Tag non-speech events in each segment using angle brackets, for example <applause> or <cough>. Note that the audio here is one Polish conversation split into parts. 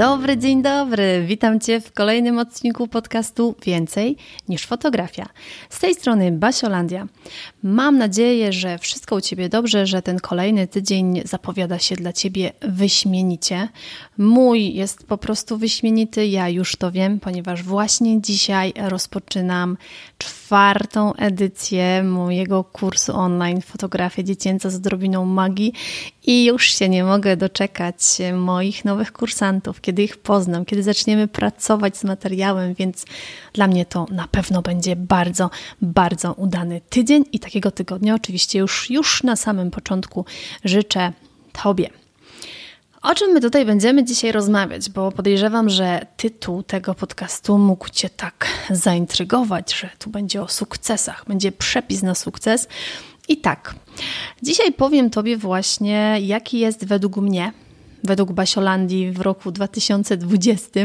dobry, dzień dobry. Witam Cię w kolejnym odcinku podcastu Więcej niż fotografia. Z tej strony Basiolandia. Mam nadzieję, że wszystko u Ciebie dobrze, że ten kolejny tydzień zapowiada się dla Ciebie wyśmienicie. Mój jest po prostu wyśmienity, ja już to wiem, ponieważ właśnie dzisiaj rozpoczynam czwartą edycję mojego kursu online Fotografia Dziecięca z odrobiną magii i już się nie mogę doczekać moich nowych kursantów, kiedy ich poznam, kiedy zaczniemy pracować z materiałem, więc dla mnie to na pewno będzie bardzo, bardzo udany tydzień i takiego tygodnia oczywiście już, już na samym początku życzę Tobie. O czym my tutaj będziemy dzisiaj rozmawiać? Bo podejrzewam, że tytuł tego podcastu mógł Cię tak zaintrygować, że tu będzie o sukcesach, będzie przepis na sukces. I tak, dzisiaj powiem Tobie właśnie, jaki jest według mnie, według Basiolandii w roku 2020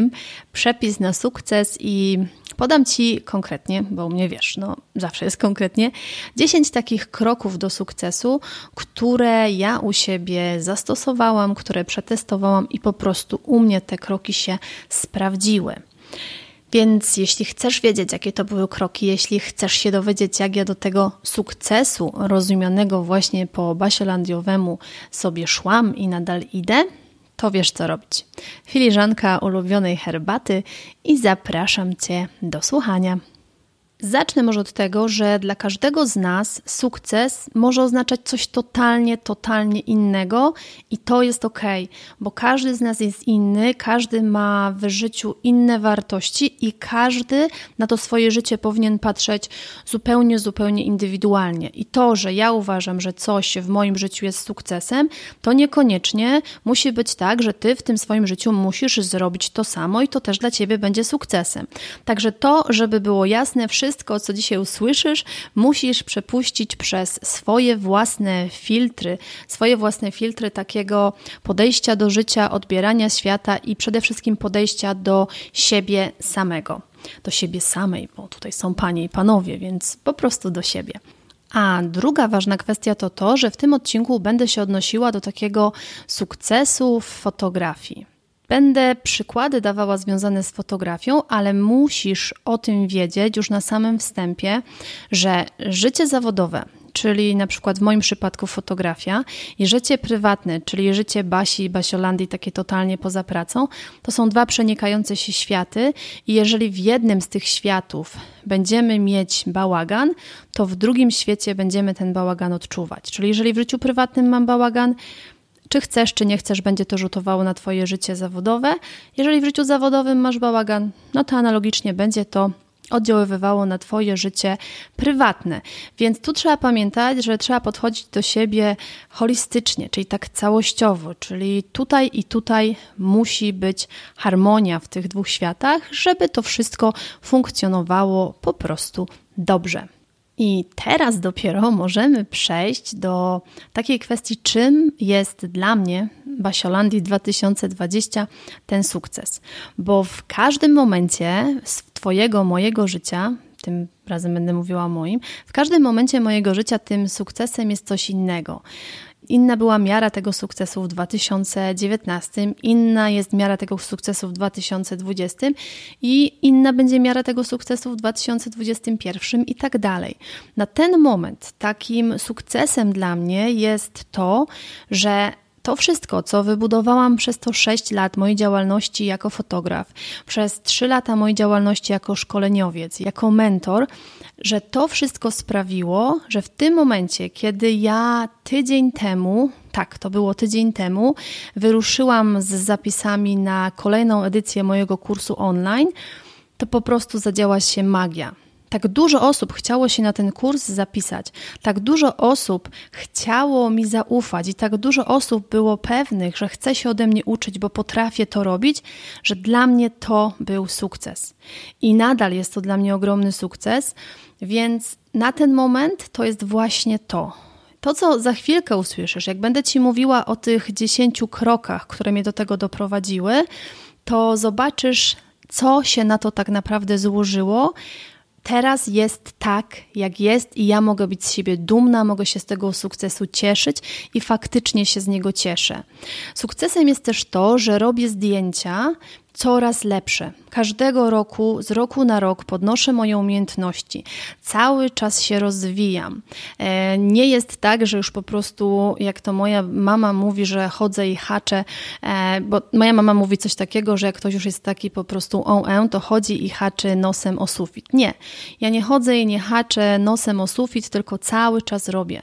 przepis na sukces i podam Ci konkretnie, bo mnie wiesz, no zawsze jest konkretnie, 10 takich kroków do sukcesu, które ja u siebie zastosowałam, które przetestowałam i po prostu u mnie te kroki się sprawdziły. Więc jeśli chcesz wiedzieć, jakie to były kroki, jeśli chcesz się dowiedzieć, jak ja do tego sukcesu rozumianego właśnie po basiolandiowemu sobie szłam i nadal idę, to wiesz co robić. Filiżanka ulubionej herbaty i zapraszam Cię do słuchania. Zacznę może od tego, że dla każdego z nas sukces może oznaczać coś totalnie, totalnie innego i to jest ok, bo każdy z nas jest inny, każdy ma w życiu inne wartości i każdy na to swoje życie powinien patrzeć zupełnie, zupełnie indywidualnie. I to, że ja uważam, że coś w moim życiu jest sukcesem, to niekoniecznie musi być tak, że ty w tym swoim życiu musisz zrobić to samo i to też dla ciebie będzie sukcesem. Także to, żeby było jasne, wszystko wszystko, co dzisiaj usłyszysz, musisz przepuścić przez swoje własne filtry, swoje własne filtry takiego podejścia do życia, odbierania świata i przede wszystkim podejścia do siebie samego. Do siebie samej, bo tutaj są panie i panowie, więc po prostu do siebie. A druga ważna kwestia to to, że w tym odcinku będę się odnosiła do takiego sukcesu w fotografii. Będę przykłady dawała związane z fotografią, ale musisz o tym wiedzieć już na samym wstępie, że życie zawodowe, czyli na przykład w moim przypadku fotografia, i życie prywatne, czyli życie Basi i Basiolandii, takie totalnie poza pracą, to są dwa przenikające się światy i jeżeli w jednym z tych światów będziemy mieć bałagan, to w drugim świecie będziemy ten bałagan odczuwać. Czyli jeżeli w życiu prywatnym mam bałagan, czy chcesz, czy nie chcesz, będzie to rzutowało na Twoje życie zawodowe. Jeżeli w życiu zawodowym masz bałagan, no to analogicznie będzie to oddziaływało na Twoje życie prywatne. Więc tu trzeba pamiętać, że trzeba podchodzić do siebie holistycznie, czyli tak całościowo, czyli tutaj i tutaj musi być harmonia w tych dwóch światach, żeby to wszystko funkcjonowało po prostu dobrze. I teraz dopiero możemy przejść do takiej kwestii, czym jest dla mnie Basiolandii 2020 ten sukces. Bo w każdym momencie z Twojego, mojego życia, tym razem będę mówiła o moim, w każdym momencie mojego życia tym sukcesem jest coś innego. Inna była miara tego sukcesu w 2019, inna jest miara tego sukcesu w 2020 i inna będzie miara tego sukcesu w 2021 i tak dalej. Na ten moment takim sukcesem dla mnie jest to, że to wszystko, co wybudowałam przez to 6 lat mojej działalności jako fotograf, przez 3 lata mojej działalności jako szkoleniowiec, jako mentor, że to wszystko sprawiło, że w tym momencie, kiedy ja tydzień temu, tak, to było tydzień temu, wyruszyłam z zapisami na kolejną edycję mojego kursu online, to po prostu zadziała się magia. Tak dużo osób chciało się na ten kurs zapisać, tak dużo osób chciało mi zaufać i tak dużo osób było pewnych, że chce się ode mnie uczyć, bo potrafię to robić, że dla mnie to był sukces. I nadal jest to dla mnie ogromny sukces, więc na ten moment to jest właśnie to. To, co za chwilkę usłyszysz, jak będę Ci mówiła o tych dziesięciu krokach, które mnie do tego doprowadziły, to zobaczysz, co się na to tak naprawdę złożyło, teraz jest tak, jak jest, i ja mogę być z siebie dumna, mogę się z tego sukcesu cieszyć i faktycznie się z niego cieszę. Sukcesem jest też to, że robię zdjęcia coraz lepsze. Każdego roku, z roku na rok podnoszę moje umiejętności. Cały czas się rozwijam. E, nie jest tak, że już po prostu, jak to moja mama mówi, że chodzę i haczę, e, bo moja mama mówi coś takiego, że jak ktoś już jest taki po prostu on to chodzi i haczy nosem o sufit. Nie, ja nie chodzę i nie haczę nosem o sufit, tylko cały czas robię.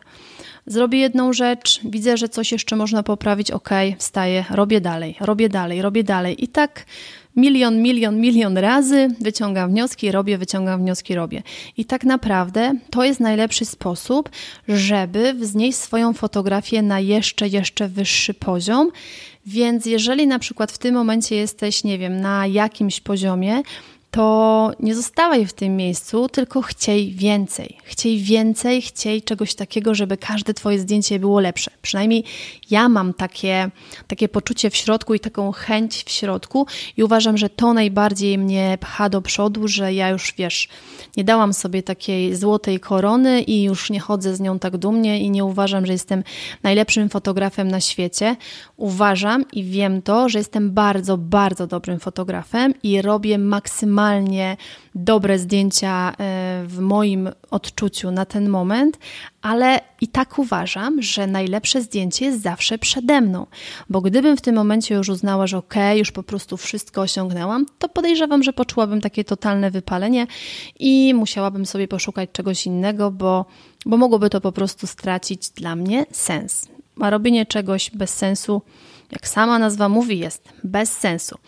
Zrobię jedną rzecz, widzę, że coś jeszcze można poprawić, ok, wstaję, robię dalej, robię dalej, robię dalej. I tak milion, milion, milion razy wyciągam wnioski, robię, wyciągam wnioski, robię. I tak naprawdę to jest najlepszy sposób, żeby wznieść swoją fotografię na jeszcze, jeszcze wyższy poziom. Więc jeżeli na przykład w tym momencie jesteś, nie wiem, na jakimś poziomie, to nie zostawaj w tym miejscu, tylko chciej więcej. Chciej więcej, chciej czegoś takiego, żeby każde Twoje zdjęcie było lepsze. Przynajmniej ja mam takie, takie poczucie w środku i taką chęć w środku i uważam, że to najbardziej mnie pcha do przodu, że ja już wiesz, nie dałam sobie takiej złotej korony i już nie chodzę z nią tak dumnie i nie uważam, że jestem najlepszym fotografem na świecie. Uważam i wiem to, że jestem bardzo, bardzo dobrym fotografem i robię maksymalnie dobre zdjęcia e, w moim odczuciu na ten moment, ale i tak uważam, że najlepsze zdjęcie jest zawsze przede mną, bo gdybym w tym momencie już uznała, że okay, już po prostu wszystko osiągnęłam, to podejrzewam, że poczułabym takie totalne wypalenie i musiałabym sobie poszukać czegoś innego, bo, bo mogłoby to po prostu stracić dla mnie sens. A robienie czegoś bez sensu, jak sama nazwa mówi, jest bez sensu.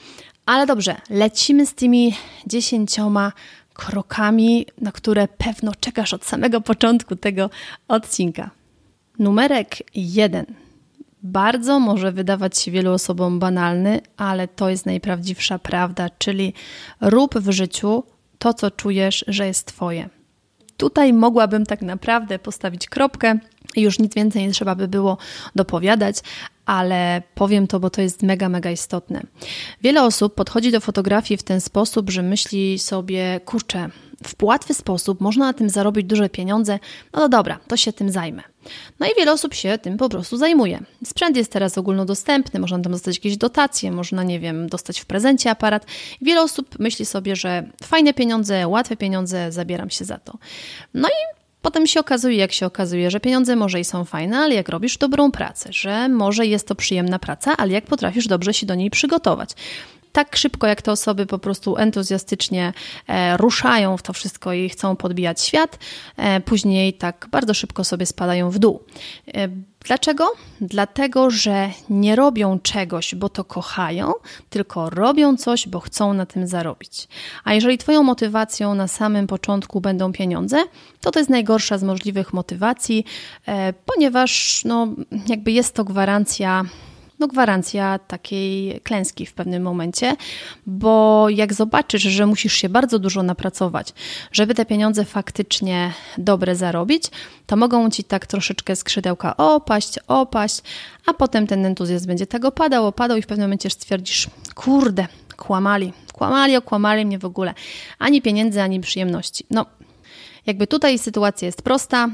Ale dobrze, lecimy z tymi dziesięcioma krokami, na które pewno czekasz od samego początku tego odcinka. Numerek jeden. Bardzo może wydawać się wielu osobom banalny, ale to jest najprawdziwsza prawda, czyli rób w życiu to, co czujesz, że jest Twoje. Tutaj mogłabym tak naprawdę postawić kropkę i już nic więcej nie trzeba by było dopowiadać, ale powiem to, bo to jest mega, mega istotne. Wiele osób podchodzi do fotografii w ten sposób, że myśli sobie, kurczę, w łatwy sposób można na tym zarobić duże pieniądze, no to dobra, to się tym zajmę. No i wiele osób się tym po prostu zajmuje. Sprzęt jest teraz ogólnodostępny, można tam dostać jakieś dotacje, można, nie wiem, dostać w prezencie aparat. Wiele osób myśli sobie, że fajne pieniądze, łatwe pieniądze, zabieram się za to. No i Potem się okazuje, jak się okazuje, że pieniądze może i są fajne, ale jak robisz dobrą pracę, że może jest to przyjemna praca, ale jak potrafisz dobrze się do niej przygotować tak szybko, jak te osoby po prostu entuzjastycznie e, ruszają w to wszystko i chcą podbijać świat, e, później tak bardzo szybko sobie spadają w dół. E, dlaczego? Dlatego, że nie robią czegoś, bo to kochają, tylko robią coś, bo chcą na tym zarobić. A jeżeli Twoją motywacją na samym początku będą pieniądze, to to jest najgorsza z możliwych motywacji, ponieważ no, jakby jest to gwarancja no gwarancja takiej klęski w pewnym momencie, bo jak zobaczysz, że musisz się bardzo dużo napracować, żeby te pieniądze faktycznie dobre zarobić, to mogą ci tak troszeczkę skrzydełka opaść, opaść, a potem ten entuzjazm będzie tego padał, opadał i w pewnym momencie stwierdzisz, kurde, kłamali, kłamali, okłamali mnie w ogóle. Ani pieniędzy, ani przyjemności. No, jakby tutaj sytuacja jest prosta,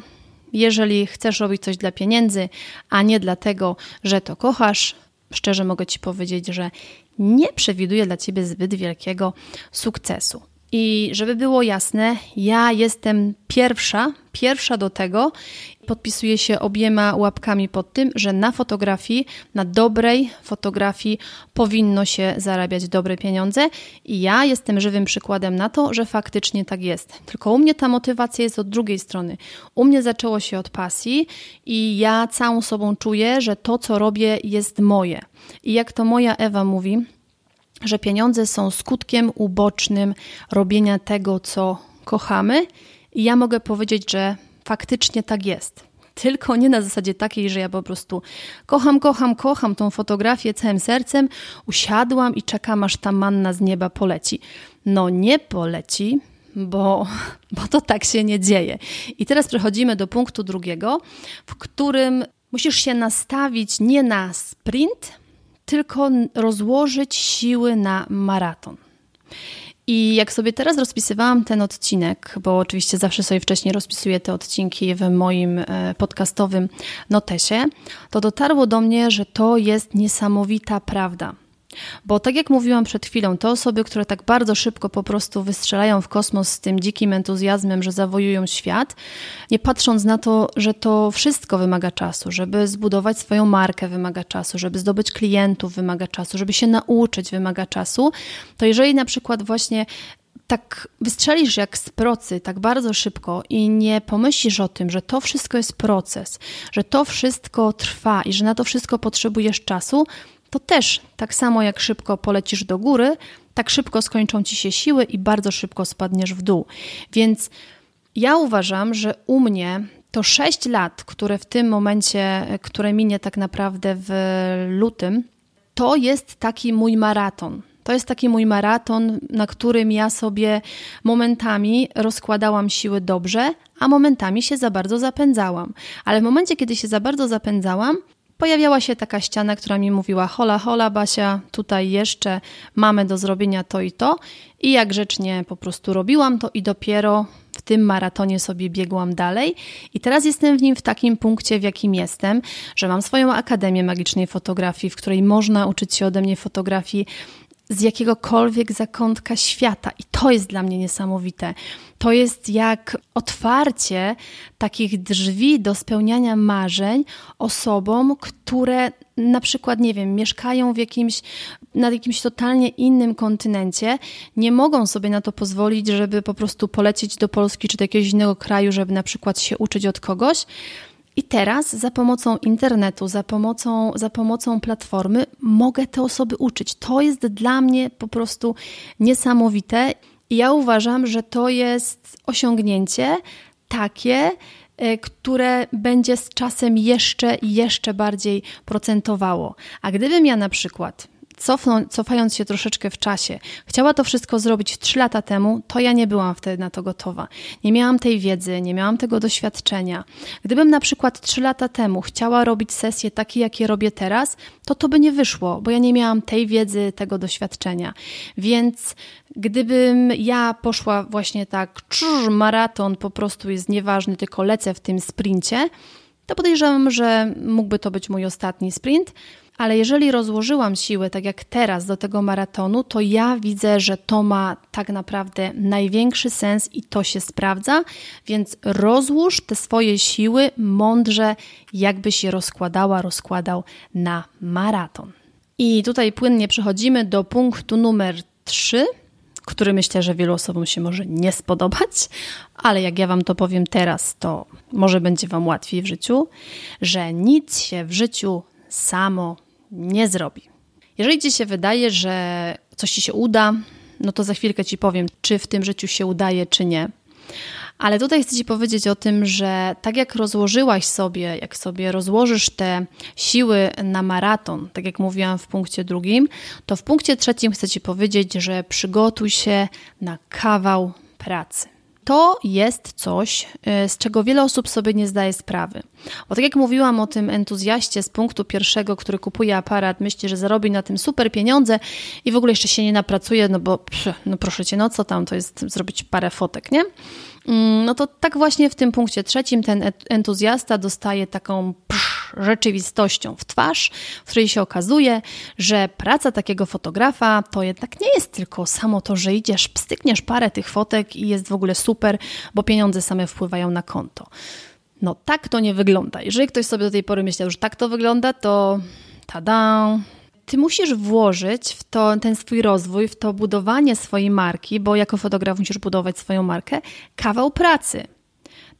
jeżeli chcesz robić coś dla pieniędzy, a nie dlatego, że to kochasz, szczerze mogę Ci powiedzieć, że nie przewiduję dla Ciebie zbyt wielkiego sukcesu. I żeby było jasne, ja jestem pierwsza, pierwsza do tego, podpisuję się obiema łapkami pod tym, że na fotografii, na dobrej fotografii powinno się zarabiać dobre pieniądze i ja jestem żywym przykładem na to, że faktycznie tak jest. Tylko u mnie ta motywacja jest od drugiej strony. U mnie zaczęło się od pasji i ja całą sobą czuję, że to, co robię, jest moje. I jak to moja Ewa mówi, że pieniądze są skutkiem ubocznym robienia tego, co kochamy. I ja mogę powiedzieć, że faktycznie tak jest. Tylko nie na zasadzie takiej, że ja po prostu kocham, kocham, kocham tą fotografię całym sercem, usiadłam i czekam, aż ta manna z nieba poleci. No nie poleci, bo, <laughs> bo to tak się nie dzieje. I teraz przechodzimy do punktu drugiego, w którym musisz się nastawić nie na sprint, tylko rozłożyć siły na maraton. I jak sobie teraz rozpisywałam ten odcinek, bo oczywiście zawsze sobie wcześniej rozpisuję te odcinki w moim e, podcastowym notesie, to dotarło do mnie, że to jest niesamowita prawda. Bo tak jak mówiłam przed chwilą, te osoby, które tak bardzo szybko po prostu wystrzelają w kosmos z tym dzikim entuzjazmem, że zawojują świat, nie patrząc na to, że to wszystko wymaga czasu, żeby zbudować swoją markę wymaga czasu, żeby zdobyć klientów wymaga czasu, żeby się nauczyć wymaga czasu, to jeżeli na przykład właśnie tak wystrzelisz jak z procy tak bardzo szybko i nie pomyślisz o tym, że to wszystko jest proces, że to wszystko trwa i że na to wszystko potrzebujesz czasu, to też tak samo jak szybko polecisz do góry, tak szybko skończą ci się siły i bardzo szybko spadniesz w dół. Więc ja uważam, że u mnie to 6 lat, które w tym momencie, które minie tak naprawdę w lutym, to jest taki mój maraton. To jest taki mój maraton, na którym ja sobie momentami rozkładałam siły dobrze, a momentami się za bardzo zapędzałam. Ale w momencie, kiedy się za bardzo zapędzałam, pojawiała się taka ściana, która mi mówiła: Hola, hola, Basia, tutaj jeszcze mamy do zrobienia to i to. I jak grzecznie po prostu robiłam to, i dopiero w tym maratonie sobie biegłam dalej. I teraz jestem w nim w takim punkcie, w jakim jestem, że mam swoją Akademię Magicznej Fotografii, w której można uczyć się ode mnie fotografii z jakiegokolwiek zakątka świata. I to jest dla mnie niesamowite. To jest jak otwarcie takich drzwi do spełniania marzeń osobom, które na przykład, nie wiem, mieszkają w jakimś, na jakimś totalnie innym kontynencie, nie mogą sobie na to pozwolić, żeby po prostu polecieć do Polski czy do jakiegoś innego kraju, żeby na przykład się uczyć od kogoś i teraz za pomocą internetu, za pomocą, za pomocą platformy mogę te osoby uczyć. To jest dla mnie po prostu niesamowite. I ja uważam, że to jest osiągnięcie takie, e, które będzie z czasem jeszcze jeszcze bardziej procentowało. A gdybym ja na przykład cofną, cofając się troszeczkę w czasie, chciała to wszystko zrobić 3 lata temu, to ja nie byłam wtedy na to gotowa. Nie miałam tej wiedzy, nie miałam tego doświadczenia. Gdybym na przykład 3 lata temu chciała robić sesje takie, jakie robię teraz, to to by nie wyszło, bo ja nie miałam tej wiedzy, tego doświadczenia. Więc gdybym ja poszła właśnie tak, czuż, maraton po prostu jest nieważny, tylko lecę w tym sprincie, to podejrzewam, że mógłby to być mój ostatni sprint, ale jeżeli rozłożyłam siły, tak jak teraz, do tego maratonu, to ja widzę, że to ma tak naprawdę największy sens i to się sprawdza, więc rozłóż te swoje siły mądrze, jakby się rozkładała, rozkładał na maraton. I tutaj płynnie przechodzimy do punktu numer 3, który myślę, że wielu osobom się może nie spodobać, ale jak ja Wam to powiem teraz, to może będzie Wam łatwiej w życiu, że nic się w życiu samo nie zrobi. Jeżeli ci się wydaje, że coś ci się uda, no to za chwilkę ci powiem, czy w tym życiu się udaje, czy nie. Ale tutaj chcę Ci powiedzieć o tym, że tak jak rozłożyłaś sobie, jak sobie rozłożysz te siły na maraton, tak jak mówiłam w punkcie drugim, to w punkcie trzecim chcę Ci powiedzieć, że przygotuj się na kawał pracy. To jest coś, y, z czego wiele osób sobie nie zdaje sprawy. Bo tak jak mówiłam o tym entuzjaście z punktu pierwszego, który kupuje aparat, myśli, że zarobi na tym super pieniądze i w ogóle jeszcze się nie napracuje, no bo no proszę cię, no co tam, to jest zrobić parę fotek, nie? Mm, no to tak właśnie w tym punkcie trzecim ten entuzjasta dostaje taką psz, rzeczywistością w twarz, w której się okazuje, że praca takiego fotografa to jednak nie jest tylko samo to, że idziesz, stykniesz parę tych fotek i jest w ogóle super, bo pieniądze same wpływają na konto. No tak to nie wygląda. Jeżeli ktoś sobie do tej pory myślał, że tak to wygląda, to tada, ty musisz włożyć w to, ten swój rozwój, w to budowanie swojej marki, bo jako fotograf musisz budować swoją markę, kawał pracy.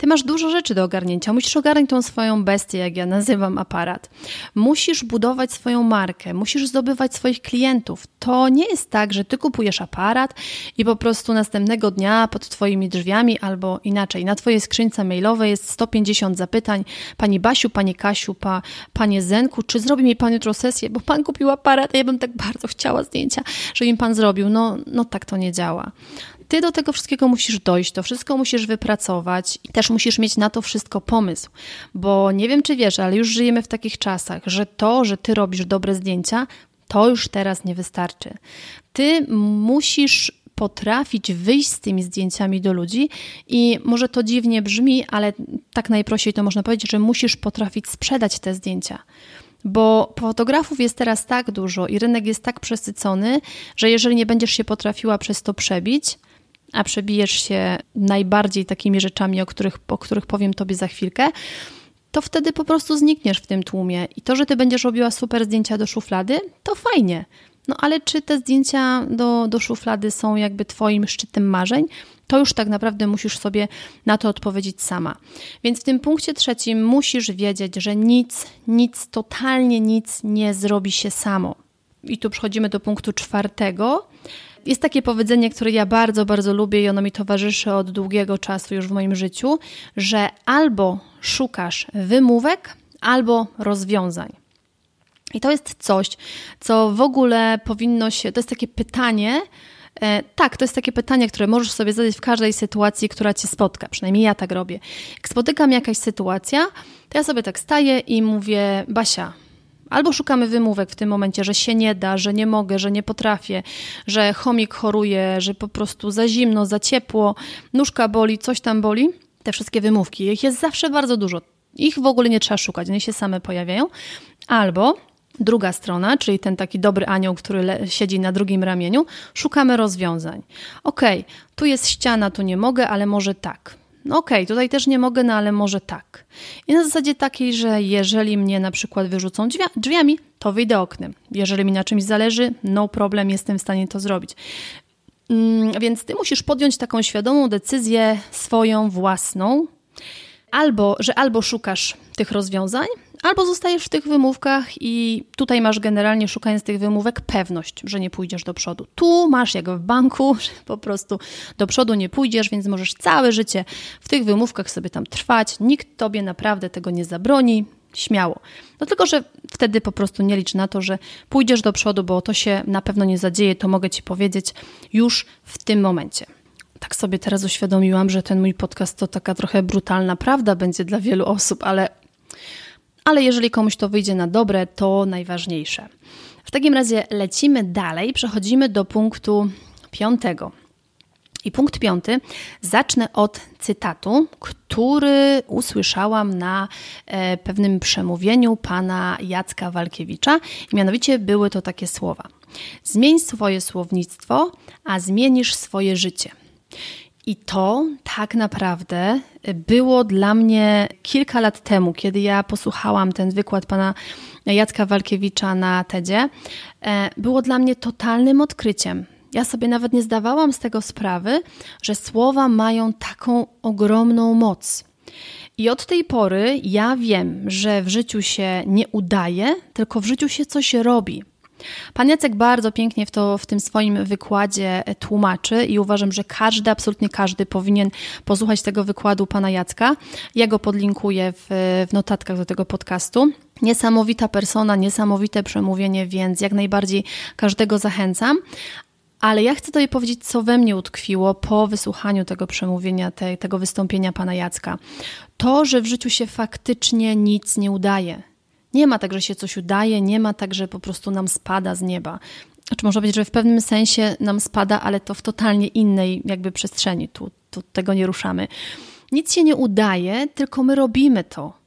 Ty masz dużo rzeczy do ogarnięcia. Musisz ogarnąć tą swoją bestię, jak ja nazywam aparat. Musisz budować swoją markę, musisz zdobywać swoich klientów. To nie jest tak, że ty kupujesz aparat i po prostu następnego dnia pod twoimi drzwiami albo inaczej, na twojej skrzynce mailowej jest 150 zapytań. Pani Basiu, Pani Kasiu, pa, Panie Zenku, czy zrobi mi Pan jutro sesję, bo Pan kupił aparat, a ja bym tak bardzo chciała zdjęcia, żeby mi Pan zrobił. No, no tak to nie działa ty do tego wszystkiego musisz dojść, to wszystko musisz wypracować i też musisz mieć na to wszystko pomysł, bo nie wiem, czy wiesz, ale już żyjemy w takich czasach, że to, że ty robisz dobre zdjęcia, to już teraz nie wystarczy. Ty musisz potrafić wyjść z tymi zdjęciami do ludzi i może to dziwnie brzmi, ale tak najprościej to można powiedzieć, że musisz potrafić sprzedać te zdjęcia. Bo fotografów jest teraz tak dużo i rynek jest tak przesycony, że jeżeli nie będziesz się potrafiła przez to przebić, a przebijesz się najbardziej takimi rzeczami, o których, o których powiem Tobie za chwilkę, to wtedy po prostu znikniesz w tym tłumie. I to, że Ty będziesz robiła super zdjęcia do szuflady, to fajnie. No ale czy te zdjęcia do, do szuflady są jakby Twoim szczytem marzeń? To już tak naprawdę musisz sobie na to odpowiedzieć sama. Więc w tym punkcie trzecim musisz wiedzieć, że nic, nic, totalnie nic nie zrobi się samo. I tu przechodzimy do punktu czwartego, jest takie powiedzenie, które ja bardzo, bardzo lubię i ono mi towarzyszy od długiego czasu już w moim życiu, że albo szukasz wymówek, albo rozwiązań. I to jest coś, co w ogóle powinno się, to jest takie pytanie, e, tak, to jest takie pytanie, które możesz sobie zadać w każdej sytuacji, która cię spotka. Przynajmniej ja tak robię. Jak spotykam jakaś sytuacja, to ja sobie tak staję i mówię: Basia, Albo szukamy wymówek w tym momencie, że się nie da, że nie mogę, że nie potrafię, że chomik choruje, że po prostu za zimno, za ciepło, nóżka boli, coś tam boli. Te wszystkie wymówki, ich jest zawsze bardzo dużo. Ich w ogóle nie trzeba szukać, one się same pojawiają. Albo druga strona, czyli ten taki dobry anioł, który siedzi na drugim ramieniu, szukamy rozwiązań. Okej, okay, tu jest ściana, tu nie mogę, ale może tak. No okej, okay, tutaj też nie mogę, no ale może tak. I na zasadzie takiej, że jeżeli mnie na przykład wyrzucą drzwiami, to wyjdę oknem. Jeżeli mi na czymś zależy, no problem, jestem w stanie to zrobić. Mm, więc ty musisz podjąć taką świadomą decyzję swoją własną, albo, że albo szukasz tych rozwiązań, albo zostajesz w tych wymówkach i tutaj masz generalnie szukając tych wymówek pewność, że nie pójdziesz do przodu. Tu masz jak w banku, <laughs> że po prostu do przodu nie pójdziesz, więc możesz całe życie w tych wymówkach sobie tam trwać. Nikt tobie naprawdę tego nie zabroni. Śmiało. No tylko, że wtedy po prostu nie licz na to, że pójdziesz do przodu, bo to się na pewno nie zadzieje, to mogę ci powiedzieć już w tym momencie tak sobie teraz uświadomiłam, że ten mój podcast to taka trochę brutalna prawda będzie dla wielu osób, ale ale jeżeli komuś to wyjdzie na dobre, to najważniejsze. W takim razie lecimy dalej, przechodzimy do punktu piątego. I punkt piąty zacznę od cytatu, który usłyszałam na e, pewnym przemówieniu pana Jacka Walkiewicza. I mianowicie były to takie słowa: Zmień swoje słownictwo, a zmienisz swoje życie. I to tak naprawdę było dla mnie kilka lat temu, kiedy ja posłuchałam ten wykład pana Jacka Walkiewicza na TEDzie, e, było dla mnie totalnym odkryciem. Ja sobie nawet nie zdawałam z tego sprawy, że słowa mają taką ogromną moc. I od tej pory ja wiem, że w życiu się nie udaje, tylko w życiu się coś robi. Pan Jacek bardzo pięknie w, to, w tym swoim wykładzie e, tłumaczy i uważam, że każdy, absolutnie każdy powinien posłuchać tego wykładu pana Jacka. Ja go podlinkuję w, w notatkach do tego podcastu. Niesamowita persona, niesamowite przemówienie, więc jak najbardziej każdego zachęcam. Ale ja chcę Tobie powiedzieć, co we mnie utkwiło po wysłuchaniu tego przemówienia, te, tego wystąpienia pana Jacka. To, że w życiu się faktycznie nic nie udaje. Nie ma tak, że się coś udaje, nie ma tak, że po prostu nam spada z nieba. Znaczy, można powiedzieć, że w pewnym sensie nam spada, ale to w totalnie innej jakby przestrzeni. Tu, tu tego nie ruszamy. Nic się nie udaje, tylko my robimy to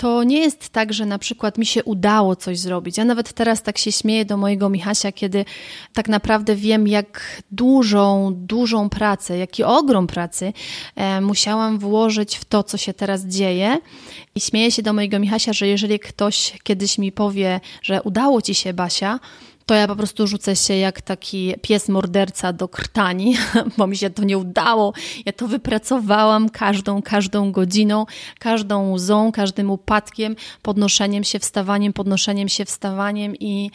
to nie jest tak, że na przykład mi się udało coś zrobić. Ja nawet teraz tak się śmieję do mojego Michasia, kiedy tak naprawdę wiem, jak dużą, dużą pracę, jaki ogrom pracy e, musiałam włożyć w to, co się teraz dzieje. I śmieję się do mojego Michasia, że jeżeli ktoś kiedyś mi powie, że udało ci się, Basia, to ja po prostu rzucę się jak taki pies morderca do krtani, <laughs> bo mi się to nie udało. Ja to wypracowałam każdą, każdą godziną, każdą łzą, każdym upadkiem, podnoszeniem się, wstawaniem, podnoszeniem się, wstawaniem i,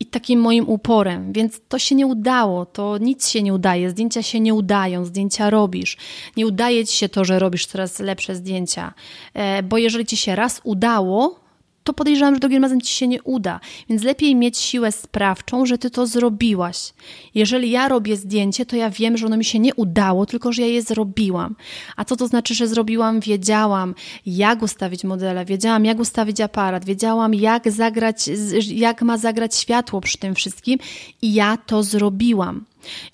i takim moim uporem. Więc to się nie udało, to nic się nie udaje, zdjęcia się nie udają, zdjęcia robisz. Nie udaje ci się to, że robisz coraz lepsze zdjęcia, e, bo jeżeli ci się raz udało, to podejrzewam, że drugim razem ci się nie uda. Więc lepiej mieć siłę sprawczą, że ty to zrobiłaś. Jeżeli ja robię zdjęcie, to ja wiem, że ono mi się nie udało, tylko że ja je zrobiłam. A co to znaczy, że zrobiłam? Wiedziałam, jak ustawić modele, wiedziałam, jak ustawić aparat, wiedziałam, jak zagrać, jak ma zagrać światło przy tym wszystkim i ja to zrobiłam.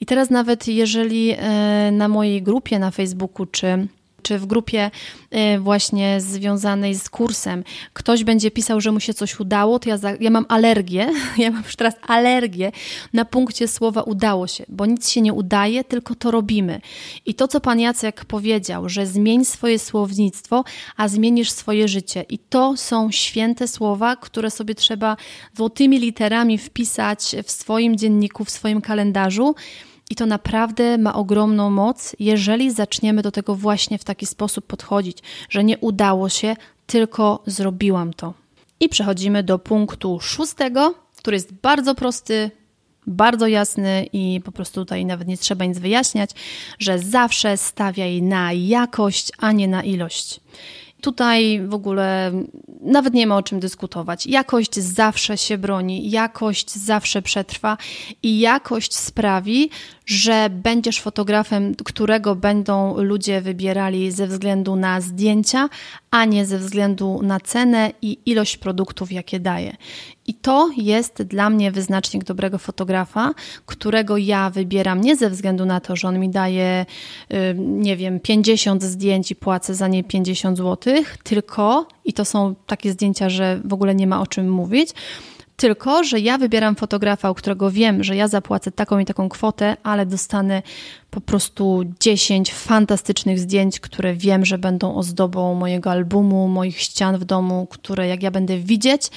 I teraz nawet jeżeli e, na mojej grupie na Facebooku czy czy w grupie y, właśnie związanej z kursem ktoś będzie pisał, że mu się coś udało, to ja, za, ja mam alergię, <laughs> ja mam już teraz alergię na punkcie słowa udało się, bo nic się nie udaje, tylko to robimy. I to, co pan Jacek powiedział, że zmień swoje słownictwo, a zmienisz swoje życie. I to są święte słowa, które sobie trzeba złotymi literami wpisać w swoim dzienniku, w swoim kalendarzu i to naprawdę ma ogromną moc, jeżeli zaczniemy do tego właśnie w taki sposób podchodzić, że nie udało się, tylko zrobiłam to. I przechodzimy do punktu szóstego, który jest bardzo prosty, bardzo jasny i po prostu tutaj nawet nie trzeba nic wyjaśniać, że zawsze stawiaj na jakość, a nie na ilość. Tutaj w ogóle nawet nie ma o czym dyskutować. Jakość zawsze się broni, jakość zawsze przetrwa i jakość sprawi, że będziesz fotografem, którego będą ludzie wybierali ze względu na zdjęcia, a nie ze względu na cenę i ilość produktów, jakie daje. I to jest dla mnie wyznacznik dobrego fotografa, którego ja wybieram nie ze względu na to, że on mi daje, nie wiem, 50 zdjęć i płacę za nie 50 zł, tylko, i to są takie zdjęcia, że w ogóle nie ma o czym mówić, tylko, że ja wybieram fotografa, u którego wiem, że ja zapłacę taką i taką kwotę, ale dostanę po prostu 10 fantastycznych zdjęć, które wiem, że będą ozdobą mojego albumu, moich ścian w domu, które jak ja będę widzieć,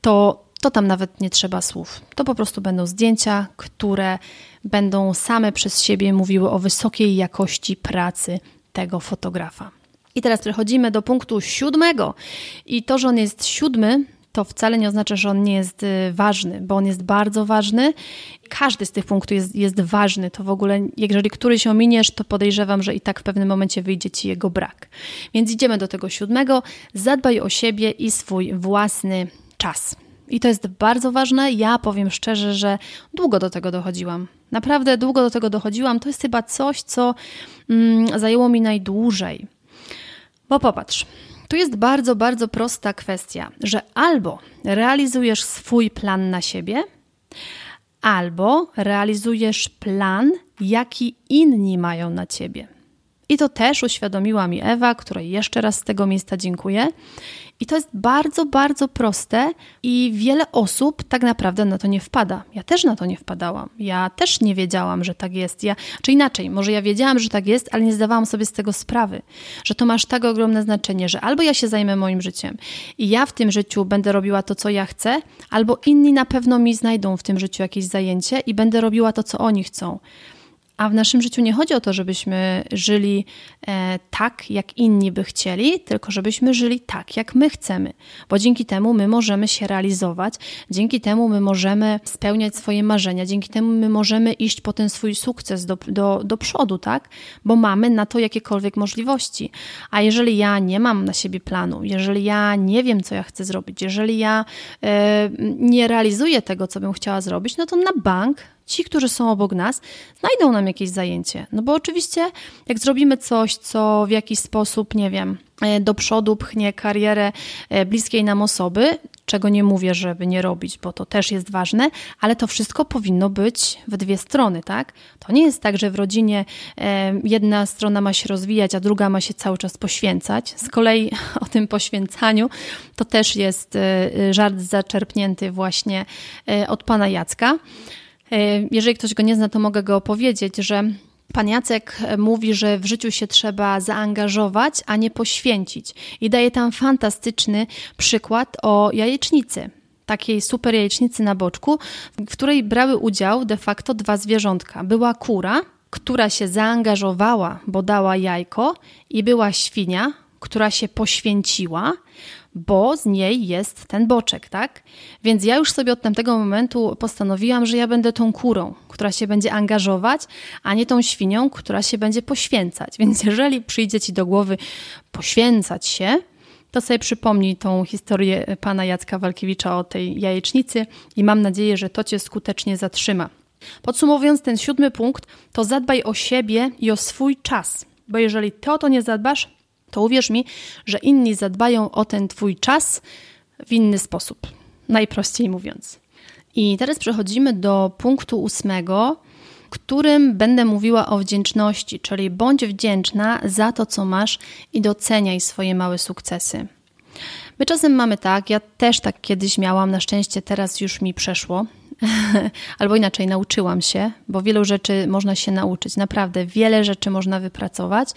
to, to tam nawet nie trzeba słów. To po prostu będą zdjęcia, które będą same przez siebie mówiły o wysokiej jakości pracy tego fotografa. I teraz przechodzimy do punktu siódmego. I to, że on jest siódmy, to wcale nie oznacza, że on nie jest y, ważny, bo on jest bardzo ważny. Każdy z tych punktów jest, jest ważny. To w ogóle, jeżeli któryś ominiesz, to podejrzewam, że i tak w pewnym momencie wyjdzie ci jego brak. Więc idziemy do tego siódmego. Zadbaj o siebie i swój własny czas. I to jest bardzo ważne. Ja powiem szczerze, że długo do tego dochodziłam. Naprawdę długo do tego dochodziłam. To jest chyba coś, co mm, zajęło mi najdłużej. Bo popatrz, tu jest bardzo, bardzo prosta kwestia, że albo realizujesz swój plan na siebie, albo realizujesz plan, jaki inni mają na ciebie. I to też uświadomiła mi Ewa, której jeszcze raz z tego miejsca dziękuję. I to jest bardzo, bardzo proste i wiele osób tak naprawdę na to nie wpada. Ja też na to nie wpadałam. Ja też nie wiedziałam, że tak jest. Ja, czy inaczej, może ja wiedziałam, że tak jest, ale nie zdawałam sobie z tego sprawy, że to masz tak ogromne znaczenie, że albo ja się zajmę moim życiem i ja w tym życiu będę robiła to, co ja chcę, albo inni na pewno mi znajdą w tym życiu jakieś zajęcie i będę robiła to, co oni chcą. A w naszym życiu nie chodzi o to, żebyśmy żyli e, tak, jak inni by chcieli, tylko żebyśmy żyli tak, jak my chcemy, bo dzięki temu my możemy się realizować, dzięki temu my możemy spełniać swoje marzenia, dzięki temu my możemy iść po ten swój sukces do, do, do przodu, tak? Bo mamy na to jakiekolwiek możliwości. A jeżeli ja nie mam na siebie planu, jeżeli ja nie wiem, co ja chcę zrobić, jeżeli ja e, nie realizuję tego, co bym chciała zrobić, no to na bank ci, którzy są obok nas, znajdą nam jakieś zajęcie. No bo oczywiście, jak zrobimy coś, co w jakiś sposób, nie wiem, e, do przodu pchnie karierę e, bliskiej nam osoby, czego nie mówię, żeby nie robić, bo to też jest ważne, ale to wszystko powinno być w dwie strony, tak? To nie jest tak, że w rodzinie e, jedna strona ma się rozwijać, a druga ma się cały czas poświęcać. Z kolei <laughs> o tym poświęcaniu to też jest żart zaczerpnięty właśnie od pana Jacka. Jeżeli ktoś go nie zna, to mogę go opowiedzieć, że Pan Jacek mówi, że w życiu się trzeba zaangażować, a nie poświęcić. I daje tam fantastyczny przykład o jajecznicy. Takiej super jajecznicy na boczku, w której brały udział de facto dwa zwierzątka. Była kura, która się zaangażowała, bo dała jajko, i była świnia, która się poświęciła, bo z niej jest ten boczek, tak? Więc ja już sobie od tamtego momentu postanowiłam, że ja będę tą kurą, która się będzie angażować, a nie tą świnią, która się będzie poświęcać. <laughs> Więc jeżeli przyjdzie ci do głowy poświęcać się, to sobie przypomnij tą historię pana Jacka Walkiewicza o tej jajecznicy i mam nadzieję, że to cię skutecznie zatrzyma. Podsumowując ten siódmy punkt, to zadbaj o siebie i o swój czas, bo jeżeli ty o to nie zadbasz, to uwierz mi, że inni zadbają o ten Twój czas w inny sposób, najprościej mówiąc. I teraz przechodzimy do punktu ósmego, którym będę mówiła o wdzięczności, czyli bądź wdzięczna za to, co masz i doceniaj swoje małe sukcesy. My czasem mamy tak, ja też tak kiedyś miałam, na szczęście teraz już mi przeszło, <laughs> albo inaczej nauczyłam się, bo wielu rzeczy można się nauczyć, naprawdę wiele rzeczy można wypracować.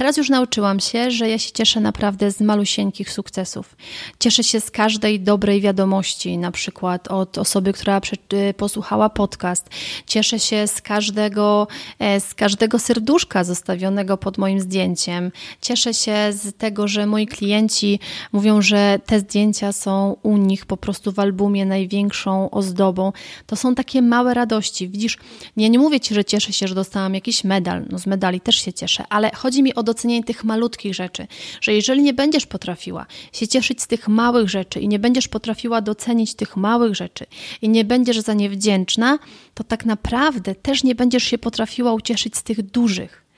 Teraz już nauczyłam się, że ja się cieszę naprawdę z malusieńkich sukcesów. Cieszę się z każdej dobrej wiadomości, na przykład od osoby, która y, posłuchała podcast. Cieszę się z każdego, e, z każdego serduszka zostawionego pod moim zdjęciem. Cieszę się z tego, że moi klienci mówią, że te zdjęcia są u nich po prostu w albumie największą ozdobą. To są takie małe radości. Widzisz, nie, nie mówię ci, że cieszę się, że dostałam jakiś medal. No z medali też się cieszę, ale chodzi mi o docenienie tych malutkich rzeczy, że jeżeli nie będziesz potrafiła się cieszyć z tych małych rzeczy i nie będziesz potrafiła docenić tych małych rzeczy i nie będziesz za nie wdzięczna, to tak naprawdę też nie będziesz się potrafiła ucieszyć z tych dużych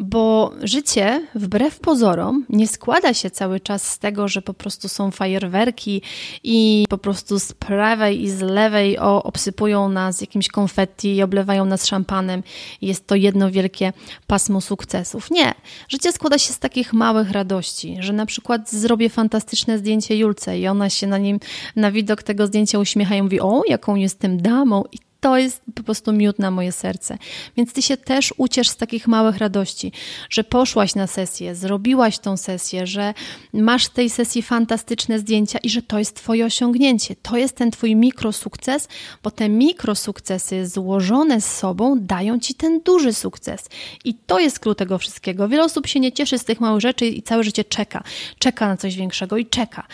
bo życie, wbrew pozorom, nie składa się cały czas z tego, że po prostu są fajerwerki i po prostu z prawej i z lewej o, obsypują nas jakimś konfetti i oblewają nas szampanem. Jest to jedno wielkie pasmo sukcesów. Nie. Życie składa się z takich małych radości, że na przykład zrobię fantastyczne zdjęcie Julce i ona się na nim, na widok tego zdjęcia uśmiecha i mówi, o, jaką jestem damą i to jest po prostu miód na moje serce. Więc ty się też uciesz z takich małych radości, że poszłaś na sesję, zrobiłaś tą sesję, że masz z tej sesji fantastyczne zdjęcia i że to jest twoje osiągnięcie. To jest ten twój mikrosukces, bo te mikrosukcesy złożone z sobą dają ci ten duży sukces. I to jest klucz tego wszystkiego. Wiele osób się nie cieszy z tych małych rzeczy i całe życie czeka. Czeka na coś większego i czeka.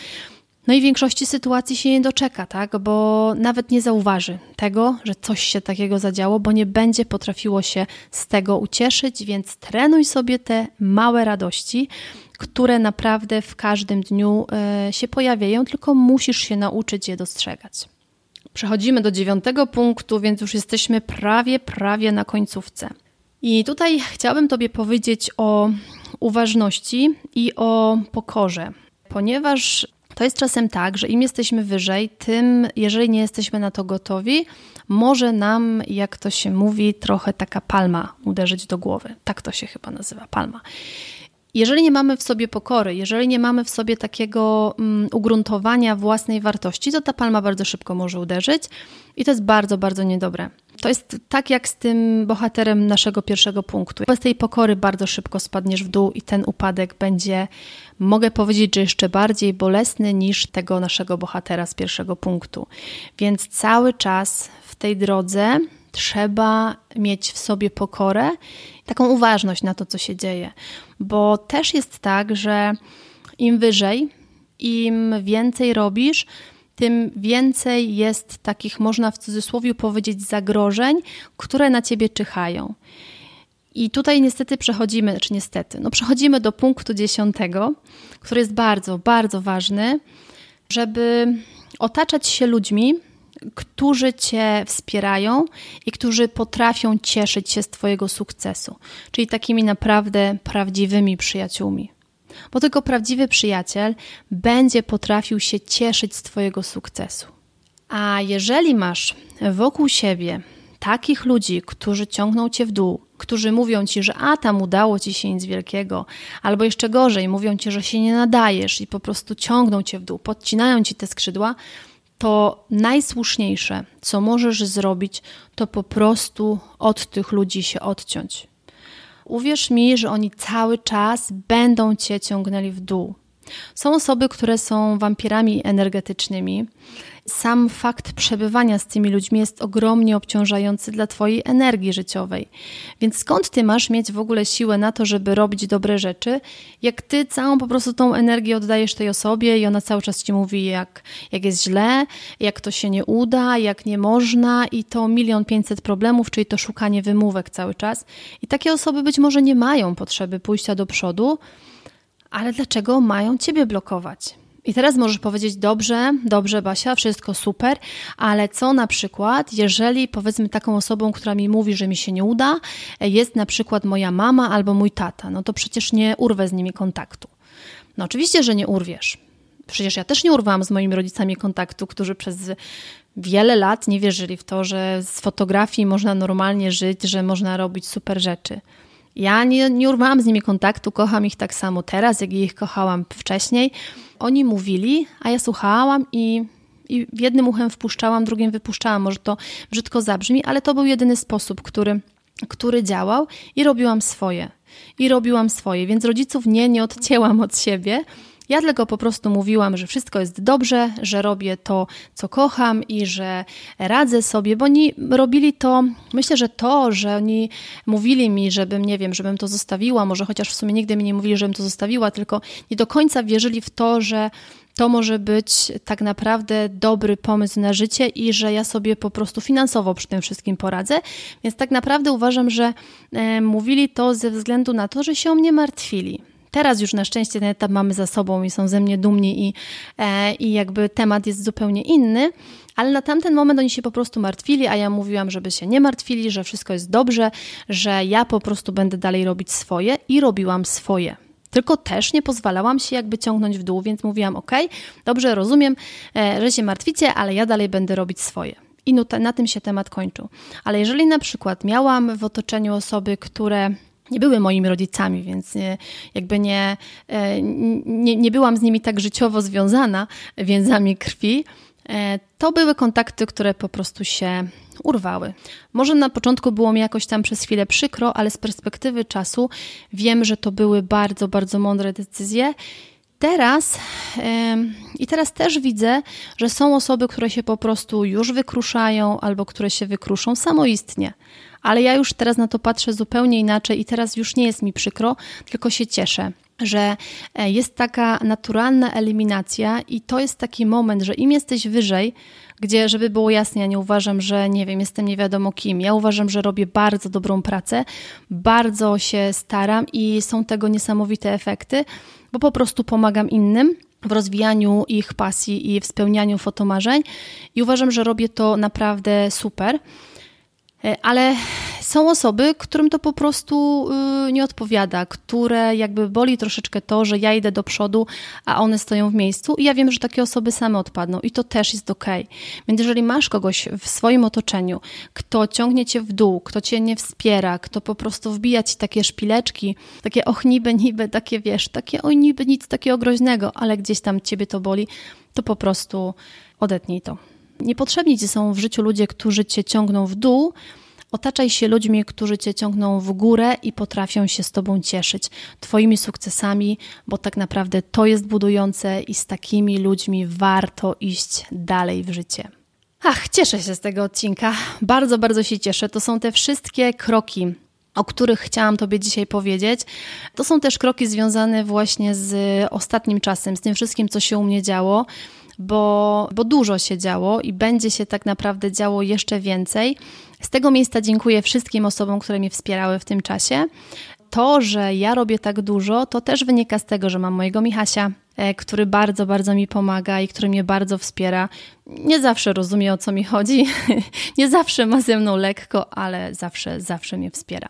No i w większości sytuacji się nie doczeka, tak? bo nawet nie zauważy tego, że coś się takiego zadziało, bo nie będzie potrafiło się z tego ucieszyć, więc trenuj sobie te małe radości, które naprawdę w każdym dniu y, się pojawiają, tylko musisz się nauczyć je dostrzegać. Przechodzimy do dziewiątego punktu, więc już jesteśmy prawie, prawie na końcówce. I tutaj chciałabym Tobie powiedzieć o uważności i o pokorze, ponieważ to jest czasem tak, że im jesteśmy wyżej, tym, jeżeli nie jesteśmy na to gotowi, może nam, jak to się mówi, trochę taka palma uderzyć do głowy. Tak to się chyba nazywa, palma. Jeżeli nie mamy w sobie pokory, jeżeli nie mamy w sobie takiego um, ugruntowania własnej wartości, to ta palma bardzo szybko może uderzyć i to jest bardzo, bardzo niedobre. To jest tak jak z tym bohaterem naszego pierwszego punktu. Bez tej pokory bardzo szybko spadniesz w dół i ten upadek będzie, mogę powiedzieć, że jeszcze bardziej bolesny niż tego naszego bohatera z pierwszego punktu. Więc cały czas w tej drodze trzeba mieć w sobie pokorę, taką uważność na to, co się dzieje, bo też jest tak, że im wyżej, im więcej robisz, tym więcej jest takich, można w cudzysłowie powiedzieć, zagrożeń, które na ciebie czyhają. I tutaj niestety przechodzimy, czy niestety, no przechodzimy do punktu dziesiątego, który jest bardzo, bardzo ważny, żeby otaczać się ludźmi, którzy Cię wspierają i którzy potrafią cieszyć się z Twojego sukcesu, czyli takimi naprawdę prawdziwymi przyjaciółmi. Bo tylko prawdziwy przyjaciel będzie potrafił się cieszyć z Twojego sukcesu. A jeżeli masz wokół siebie takich ludzi, którzy ciągną cię w dół, którzy mówią ci, że a tam udało ci się nic wielkiego, albo jeszcze gorzej, mówią ci, że się nie nadajesz i po prostu ciągną cię w dół, podcinają ci te skrzydła, to najsłuszniejsze, co możesz zrobić, to po prostu od tych ludzi się odciąć. Uwierz mi, że oni cały czas będą cię ciągnęli w dół. Są osoby, które są wampirami energetycznymi sam fakt przebywania z tymi ludźmi jest ogromnie obciążający dla Twojej energii życiowej. Więc skąd Ty masz mieć w ogóle siłę na to, żeby robić dobre rzeczy, jak Ty całą po prostu tą energię oddajesz tej osobie i ona cały czas Ci mówi, jak, jak jest źle, jak to się nie uda, jak nie można i to milion pięćset problemów, czyli to szukanie wymówek cały czas. I takie osoby być może nie mają potrzeby pójścia do przodu, ale dlaczego mają Ciebie blokować? I teraz możesz powiedzieć, dobrze, dobrze, Basia, wszystko super, ale co na przykład, jeżeli powiedzmy taką osobą, która mi mówi, że mi się nie uda, jest na przykład moja mama albo mój tata, no to przecież nie urwę z nimi kontaktu. No oczywiście, że nie urwiesz. Przecież ja też nie urwałam z moimi rodzicami kontaktu, którzy przez wiele lat nie wierzyli w to, że z fotografii można normalnie żyć, że można robić super rzeczy. Ja nie, nie urwałam z nimi kontaktu, kocham ich tak samo teraz, jak ich kochałam wcześniej. Oni mówili, a ja słuchałam i, i jednym uchem wpuszczałam, drugim wypuszczałam. Może to brzydko zabrzmi, ale to był jedyny sposób, który, który działał i robiłam swoje. I robiłam swoje, więc rodziców nie, nie odcięłam od siebie ja tylko po prostu mówiłam, że wszystko jest dobrze, że robię to, co kocham i że radzę sobie, bo oni robili to, myślę, że to, że oni mówili mi, żebym, nie wiem, żebym to zostawiła, może chociaż w sumie nigdy mi nie mówili, żebym to zostawiła, tylko nie do końca wierzyli w to, że to może być tak naprawdę dobry pomysł na życie i że ja sobie po prostu finansowo przy tym wszystkim poradzę. Więc tak naprawdę uważam, że e, mówili to ze względu na to, że się o mnie martwili. Teraz już na szczęście ten etap mamy za sobą i są ze mnie dumni i, e, i jakby temat jest zupełnie inny. Ale na tamten moment oni się po prostu martwili, a ja mówiłam, żeby się nie martwili, że wszystko jest dobrze, że ja po prostu będę dalej robić swoje i robiłam swoje. Tylko też nie pozwalałam się jakby ciągnąć w dół, więc mówiłam: OK, dobrze, rozumiem, e, że się martwicie, ale ja dalej będę robić swoje. I na tym się temat kończył. Ale jeżeli na przykład miałam w otoczeniu osoby, które nie były moimi rodzicami, więc nie, jakby nie, e, nie, nie byłam z nimi tak życiowo związana więzami krwi. E, to były kontakty, które po prostu się urwały. Może na początku było mi jakoś tam przez chwilę przykro, ale z perspektywy czasu wiem, że to były bardzo, bardzo mądre decyzje. Teraz i teraz też widzę, że są osoby, które się po prostu już wykruszają albo które się wykruszą samoistnie ale ja już teraz na to patrzę zupełnie inaczej i teraz już nie jest mi przykro, tylko się cieszę że e, jest taka naturalna eliminacja i to jest taki moment, że im jesteś wyżej, gdzie, żeby było jasne, ja nie uważam, że nie wiem, jestem nie wiadomo kim. Ja uważam, że robię bardzo dobrą pracę, bardzo się staram i są tego niesamowite efekty, bo po prostu pomagam innym w rozwijaniu ich pasji i w spełnianiu fotomarzeń i uważam, że robię to naprawdę super. E, ale są osoby, którym to po prostu y, nie odpowiada, które jakby boli troszeczkę to, że ja idę do przodu, a one stoją w miejscu i ja wiem, że takie osoby same odpadną i to też jest ok. Więc jeżeli masz kogoś w swoim otoczeniu, kto ciągnie cię w dół, kto cię nie wspiera, kto po prostu wbija ci takie szpileczki, takie och niby, niby, takie wiesz, takie oj niby nic takiego groźnego, ale gdzieś tam ciebie to boli, to po prostu odetnij to. Niepotrzebni ci są w życiu ludzie, którzy cię ciągną w dół. Otaczaj się ludźmi, którzy cię ciągną w górę i potrafią się z tobą cieszyć, twoimi sukcesami, bo tak naprawdę to jest budujące i z takimi ludźmi warto iść dalej w życie. Ach, cieszę się z tego odcinka. Bardzo, bardzo się cieszę. To są te wszystkie kroki, o których chciałam Tobie dzisiaj powiedzieć. To są też kroki związane właśnie z ostatnim czasem, z tym wszystkim, co się u mnie działo bo, bo dużo się działo i będzie się tak naprawdę działo jeszcze więcej. Z tego miejsca dziękuję wszystkim osobom, które mnie wspierały w tym czasie. to, że ja robię tak dużo, to też wynika z tego, że mam mojego Michasia, e, który bardzo, bardzo mi pomaga i który mnie bardzo wspiera. Nie zawsze rozumie, o co mi chodzi, <laughs> nie zawsze ma ze mną lekko, ale zawsze, zawsze mnie wspiera.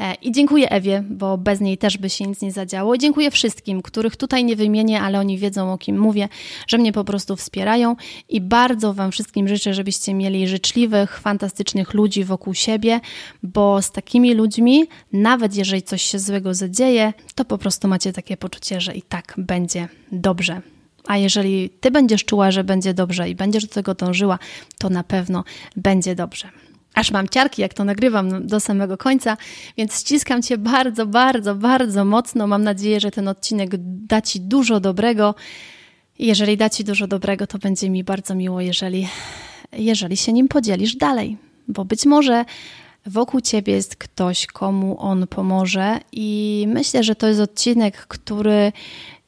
E, I dziękuję Ewie, bo bez niej też by się nic nie zadziało. Dziękuję wszystkim, których tutaj nie wymienię, ale oni wiedzą o kim mówię, że mnie po prostu wspierają i bardzo Wam wszystkim życzę, żebyście mieli życzliwych, fantastycznych ludzi wokół siebie, bo z takimi ludźmi, nawet jeżeli coś się złego zadzieje, to po prostu macie takie poczucie, że i tak będzie dobrze. A jeżeli Ty będziesz czuła, że będzie dobrze i będziesz do tego dążyła, to na pewno będzie dobrze. Aż mam ciarki, jak to nagrywam do samego końca, więc ściskam Cię bardzo, bardzo, bardzo mocno. Mam nadzieję, że ten odcinek da Ci dużo dobrego. Jeżeli da Ci dużo dobrego, to będzie mi bardzo miło, jeżeli, jeżeli się nim podzielisz dalej, bo być może wokół Ciebie jest ktoś, komu on pomoże, i myślę, że to jest odcinek, który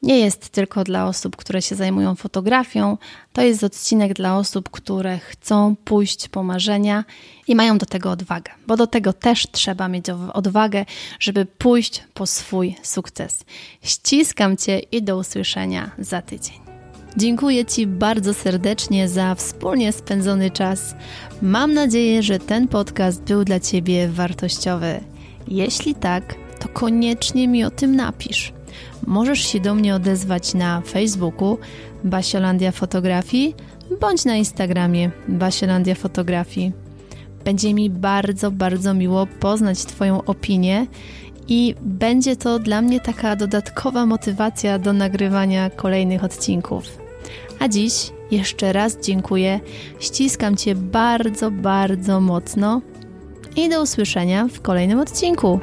nie jest tylko dla osób, które się zajmują fotografią. To jest odcinek dla osób, które chcą pójść po marzenia i mają do tego odwagę, bo do tego też trzeba mieć odwagę, żeby pójść po swój sukces. Ściskam Cię i do usłyszenia za tydzień. Dziękuję Ci bardzo serdecznie za wspólnie spędzony czas. Mam nadzieję, że ten podcast był dla Ciebie wartościowy. Jeśli tak, to koniecznie mi o tym napisz. Możesz się do mnie odezwać na Facebooku Basiolandia Fotografii bądź na Instagramie Basiolandia Fotografii. Będzie mi bardzo, bardzo miło poznać Twoją opinię i będzie to dla mnie taka dodatkowa motywacja do nagrywania kolejnych odcinków. A dziś jeszcze raz dziękuję, ściskam Cię bardzo, bardzo mocno i do usłyszenia w kolejnym odcinku.